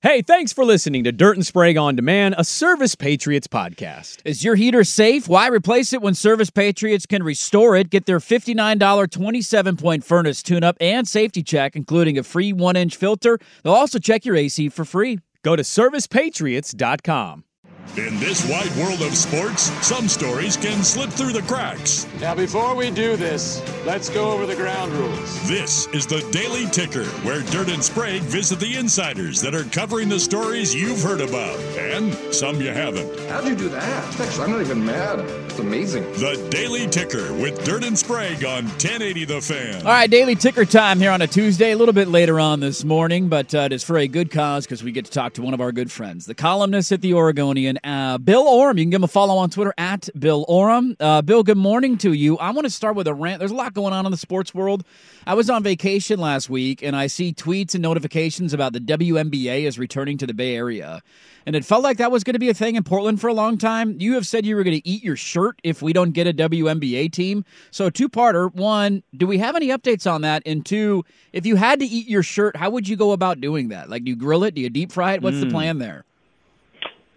Hey, thanks for listening to Dirt and Sprague on Demand, a Service Patriots podcast. Is your heater safe? Why replace it when Service Patriots can restore it? Get their $59 27 point furnace tune up and safety check, including a free one inch filter. They'll also check your AC for free. Go to ServicePatriots.com. In this wide world of sports, some stories can slip through the cracks. Now, before we do this, let's go over the ground rules. This is the Daily Ticker, where Dirt and Sprague visit the insiders that are covering the stories you've heard about and some you haven't. How'd you do that? Actually, I'm not even mad. It's amazing. The Daily Ticker with Dirt and Sprague on 1080 The Fan. All right, Daily Ticker time here on a Tuesday, a little bit later on this morning, but uh, it is for a good cause because we get to talk to one of our good friends, the columnist at the Oregonian, uh, Bill Oram. You can give him a follow on Twitter at Bill Oram. Uh, Bill, good morning to you. I want to start with a rant. There's a lot going on in the sports world. I was on vacation last week and I see tweets and notifications about the WNBA is returning to the Bay Area. And it felt like that was going to be a thing in Portland for a long time. You have said you were going to eat your shirt if we don't get a WNBA team. So, two parter one, do we have any updates on that? And two, if you had to eat your shirt, how would you go about doing that? Like, do you grill it? Do you deep fry it? What's mm. the plan there?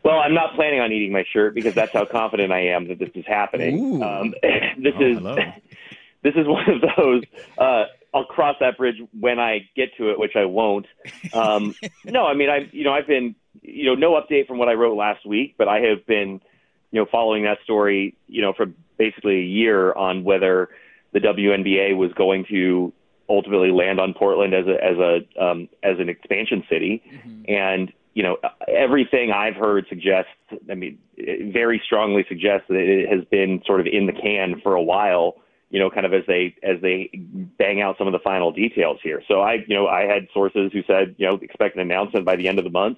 Well, I'm not planning on eating my shirt because that's how confident I am that this is happening. Um, this oh, is hello. this is one of those. Uh, I'll cross that bridge when I get to it, which I won't. Um, no, I mean, I you know I've been you know no update from what I wrote last week, but I have been you know following that story you know for basically a year on whether the WNBA was going to ultimately land on Portland as a as a um, as an expansion city, mm-hmm. and you know, everything I've heard suggests, I mean, very strongly suggests that it has been sort of in the can for a while, you know, kind of as they as they bang out some of the final details here. So I, you know, I had sources who said, you know, expect an announcement by the end of the month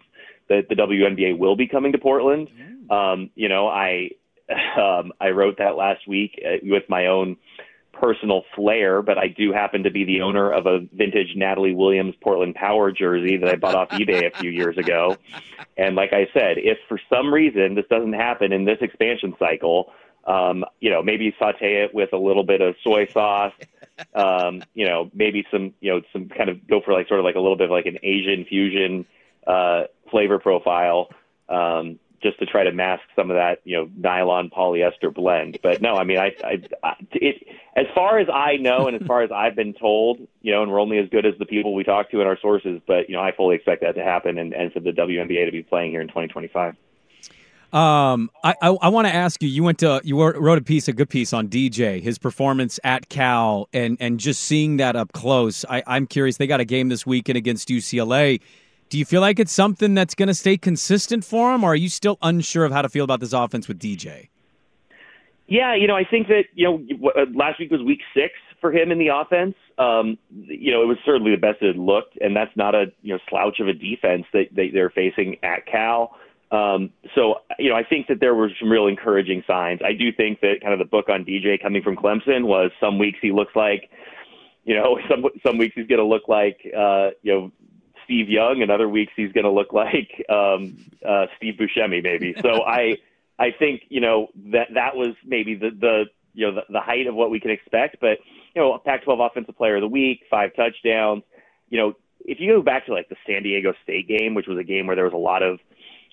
that the WNBA will be coming to Portland. Mm. Um, you know, I um, I wrote that last week uh, with my own personal flair, but I do happen to be the owner of a vintage Natalie Williams Portland Power jersey that I bought off eBay a few years ago. And like I said, if for some reason this doesn't happen in this expansion cycle, um, you know, maybe saute it with a little bit of soy sauce, um, you know, maybe some, you know, some kind of go for like sort of like a little bit of like an Asian fusion uh, flavor profile. Um, just to try to mask some of that, you know, nylon polyester blend. But no, I mean, I, I, I it, as far as I know and as far as I've been told, you know, and we're only as good as the people we talk to in our sources, but you know, I fully expect that to happen and, and for the WNBA to be playing here in 2025. Um, I, I, I want to ask you. You went to you wrote a piece, a good piece on DJ, his performance at Cal, and and just seeing that up close. I, I'm curious. They got a game this weekend against UCLA. Do you feel like it's something that's going to stay consistent for him, or are you still unsure of how to feel about this offense with DJ? Yeah, you know, I think that you know uh, last week was week six for him in the offense. Um, you know, it was certainly the best it looked, and that's not a you know slouch of a defense that, that they're facing at Cal. Um, so, you know, I think that there were some real encouraging signs. I do think that kind of the book on DJ coming from Clemson was some weeks he looks like, you know, some some weeks he's going to look like, uh, you know, Steve Young, and other weeks he's going to look like um, uh, Steve Buscemi, maybe. So I, I think you know that that was maybe the the you know the, the height of what we can expect. But you know, Pac-12 Offensive Player of the Week, five touchdowns. You know, if you go back to like the San Diego State game, which was a game where there was a lot of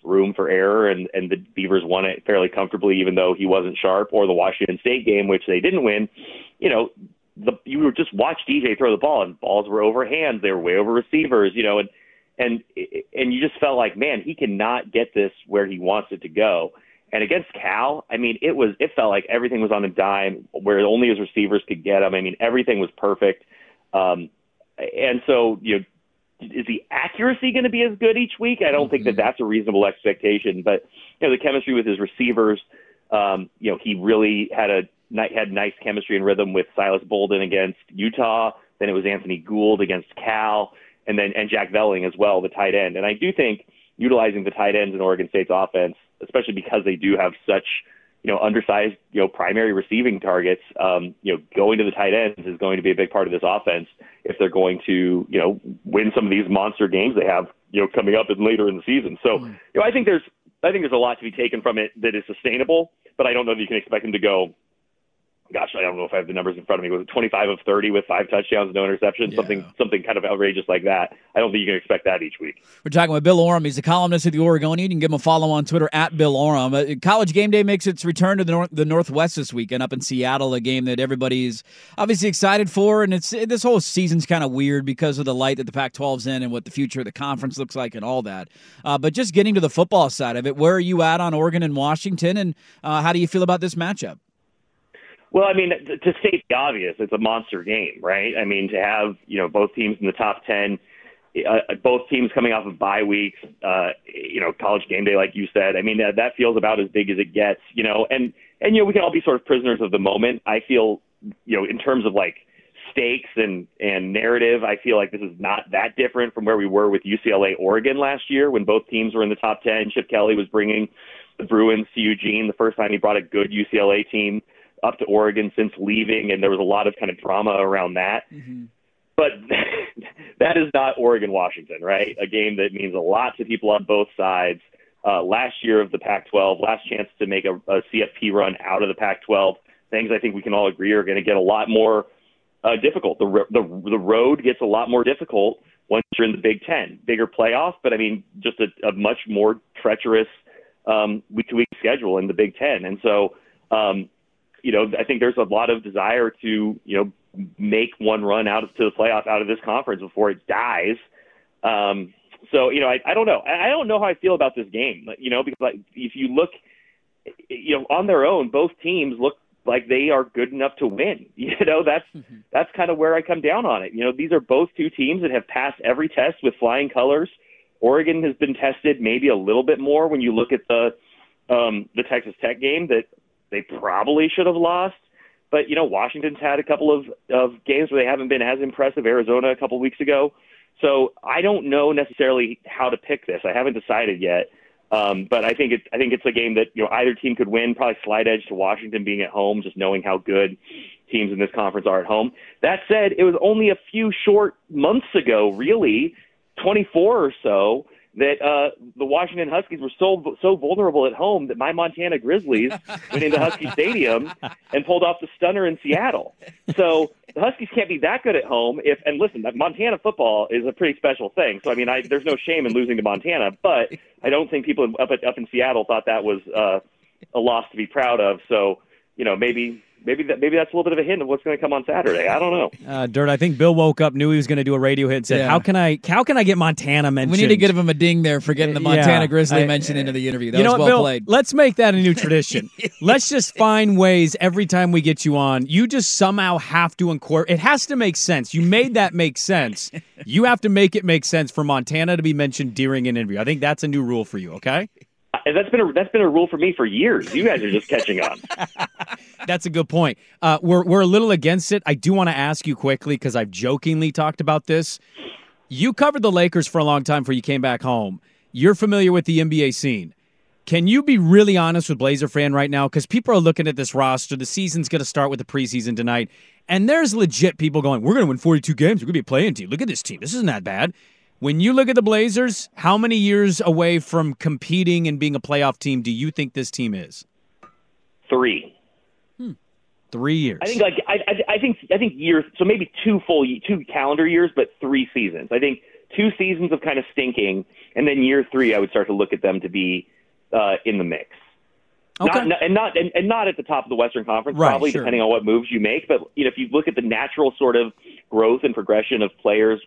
room for error and and the Beavers won it fairly comfortably even though he wasn't sharp or the Washington State game which they didn't win you know the you would just watch DJ throw the ball and balls were over hands, they were way over receivers, you know, and and and you just felt like, man, he cannot get this where he wants it to go. And against Cal, I mean, it was it felt like everything was on a dime where only his receivers could get him. I mean, everything was perfect. Um, and so you know, is the accuracy going to be as good each week? I don't mm-hmm. think that mm-hmm. that's a reasonable expectation. But you know, the chemistry with his receivers, um, you know, he really had a had nice chemistry and rhythm with Silas Bolden against Utah. Then it was Anthony Gould against Cal, and then and Jack Velling as well, the tight end. And I do think utilizing the tight ends in Oregon State's offense, especially because they do have such you know, undersized, you know, primary receiving targets, um, you know, going to the tight ends is going to be a big part of this offense if they're going to, you know, win some of these monster games they have, you know, coming up and later in the season. So, mm. you know, I think there's, I think there's a lot to be taken from it that is sustainable, but I don't know that you can expect them to go gosh, I don't know if I have the numbers in front of me. Was it 25 of 30 with five touchdowns, no interceptions, yeah. something something kind of outrageous like that? I don't think you can expect that each week. We're talking with Bill Oram. He's a columnist at the Oregonian. You can give him a follow on Twitter at Bill Oram. Uh, College Game Day makes its return to the North, the Northwest this weekend up in Seattle, a game that everybody's obviously excited for, and it's this whole season's kind of weird because of the light that the Pac-12's in and what the future of the conference looks like and all that. Uh, but just getting to the football side of it, where are you at on Oregon and Washington, and uh, how do you feel about this matchup? Well, I mean, to state the obvious, it's a monster game, right? I mean, to have you know both teams in the top ten, uh, both teams coming off of bye weeks, uh, you know, college game day, like you said. I mean, that, that feels about as big as it gets, you know. And and you know, we can all be sort of prisoners of the moment. I feel, you know, in terms of like stakes and and narrative, I feel like this is not that different from where we were with UCLA Oregon last year when both teams were in the top ten. Chip Kelly was bringing the Bruins to Eugene the first time he brought a good UCLA team up to Oregon since leaving, and there was a lot of kind of drama around that. Mm-hmm. But that is not Oregon Washington, right? A game that means a lot to people on both sides. Uh, last year of the Pac-12, last chance to make a, a CFP run out of the Pac-12. Things I think we can all agree are going to get a lot more uh, difficult. The, the the road gets a lot more difficult once you're in the Big Ten. Bigger playoff, but I mean, just a, a much more treacherous um, week-to-week schedule in the Big Ten. And so, um, you know, I think there's a lot of desire to, you know, make one run out of, to the playoff out of this conference before it dies. Um, so, you know, I, I don't know. I don't know how I feel about this game, you know, because like, if you look, you know, on their own, both teams look like they are good enough to win. You know, that's mm-hmm. that's kind of where I come down on it. You know, these are both two teams that have passed every test with flying colors. Oregon has been tested maybe a little bit more when you look at the um, the Texas Tech game that they probably should have lost. But you know, Washington's had a couple of of games where they haven't been as impressive. Arizona a couple weeks ago. So I don't know necessarily how to pick this. I haven't decided yet. Um, but I think it's I think it's a game that you know either team could win. Probably slight edge to Washington being at home, just knowing how good teams in this conference are at home. That said, it was only a few short months ago, really, 24 or so, that uh, the Washington Huskies were so so vulnerable at home that my Montana Grizzlies went into Husky Stadium and pulled off the stunner in Seattle. So the Huskies can't be that good at home. If and listen, Montana football is a pretty special thing. So I mean, I, there's no shame in losing to Montana, but I don't think people up at, up in Seattle thought that was uh, a loss to be proud of. So you know, maybe maybe that maybe that's a little bit of a hint of what's going to come on Saturday. I don't know. Uh, Dirt. I think Bill woke up, knew he was going to do a radio hit, and said, yeah. "How can I? How can I get Montana mentioned? We need to give him a ding there for getting the Montana yeah, Grizzly I, mentioned into the interview. That you know was what, well Bill, played. Let's make that a new tradition. let's just find ways every time we get you on. You just somehow have to incorporate. It has to make sense. You made that make sense. You have to make it make sense for Montana to be mentioned during an interview. I think that's a new rule for you. Okay. That's been a, that's been a rule for me for years. You guys are just catching on. that's a good point. Uh, we're we're a little against it. I do want to ask you quickly because I've jokingly talked about this. You covered the Lakers for a long time before you came back home. You're familiar with the NBA scene. Can you be really honest with Blazer fan right now? Because people are looking at this roster. The season's going to start with the preseason tonight, and there's legit people going, "We're going to win 42 games. We're going to be a playing team. Look at this team. This isn't that bad." When you look at the Blazers, how many years away from competing and being a playoff team do you think this team is? Three. Hmm. Three years. I think like I, I, I think I think years. So maybe two full two calendar years, but three seasons. I think two seasons of kind of stinking, and then year three, I would start to look at them to be uh, in the mix. Okay. Not, and not and, and not at the top of the Western Conference, right, probably sure. depending on what moves you make. But you know, if you look at the natural sort of growth and progression of players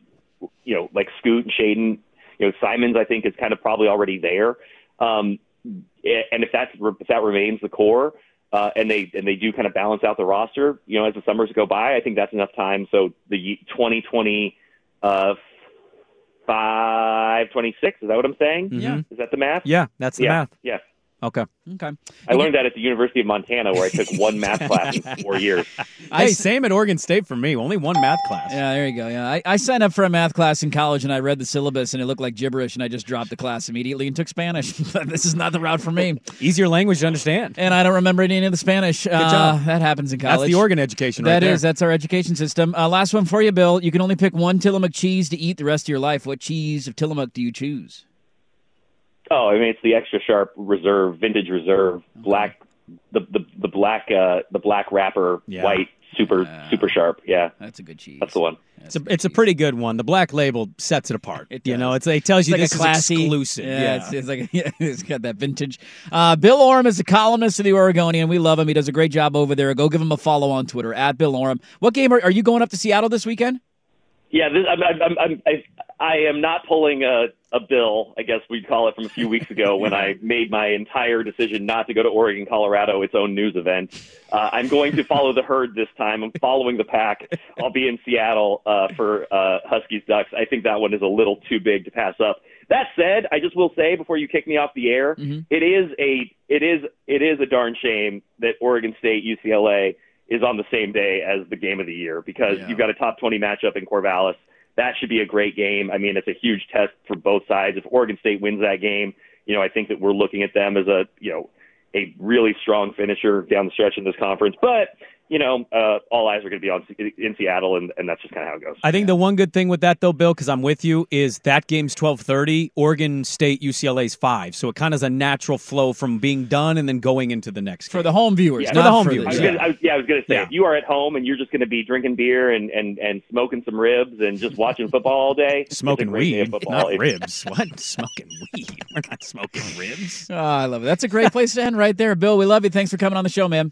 you know, like Scoot and Shaedon. you know, Simons, I think is kind of probably already there. Um, and if that's if that remains the core, uh, and they and they do kind of balance out the roster, you know, as the summers go by, I think that's enough time. So the 2020 uh, five twenty six. Is that what I'm saying? Yeah. Is that the math? Yeah, that's the yeah. math. Yeah. Okay. Okay. I learned that at the University of Montana, where I took one math class in four years. Hey, same at Oregon State for me. Only one math class. Yeah, there you go. Yeah, I, I signed up for a math class in college, and I read the syllabus, and it looked like gibberish, and I just dropped the class immediately and took Spanish. this is not the route for me. Easier language to understand. And I don't remember any of the Spanish. Good job. that happens in college. That's the Oregon education right That there. is. That's our education system. Uh, last one for you, Bill. You can only pick one Tillamook cheese to eat the rest of your life. What cheese of Tillamook do you choose? Oh, I mean, it's the extra sharp reserve, vintage reserve, black, the the the black uh the black wrapper, Yeah. white, super super sharp. Yeah, That's a good cheese. that's the one. It's a, it's a pretty good one. The black label sets it apart. It you know, it's, it tells It's you like this a classy, is exclusive. Yeah, It's, it's like yeah, it's got that vintage. Uh, Bill Oram is a columnist of the Oregonian. We love him. He does a great job over there. Go give him a follow on Twitter at Bill Oram. What game are, are you going up to Seattle this weekend? Yeah, this, I'm, I'm, I'm, I'm, I, am not pulling a, a bill, I guess we'd call it, from a few weeks ago when I made my entire decision not to go to Oregon, Colorado, its own news event. Uh, I'm going to follow the herd this time. I'm following the pack. I'll be in Seattle uh, for uh, Huskies Ducks. I think that one is a little too big to pass up. That said, I just will say before you kick me off the air, it is a it is it is a darn shame that Oregon State UCLA is on the same day as the game of the year because Yeah. you've got a top 20 matchup in Corvallis. That should be a great game. I mean, it's a huge test for both sides. If Oregon State wins that game, you know, I think that we're looking at them as a, you know, a really strong finisher down the stretch in this conference. But, you know, uh, all eyes are going to be on in Seattle, and, and that's just kind of how it goes. I think the one good thing with that though, Bill, because I'm with you, is that game's 12:30. Oregon State UCLA's five, so it kind of is a natural flow from being done and then going into the next. game. For the home viewers, Yeah. not For the home for viewers, I was yeah. gonna, I was, yeah, I was going to say, Yeah. if you are at home and you're just going to be drinking beer and, and, and smoking some ribs and just watching football all day, smoking great day of weed, not If- ribs. What? Smoking weed? We're not smoking ribs. Oh, I love it. That's a great place to end right there. Bill, we love you. Thanks for coming on the show, man.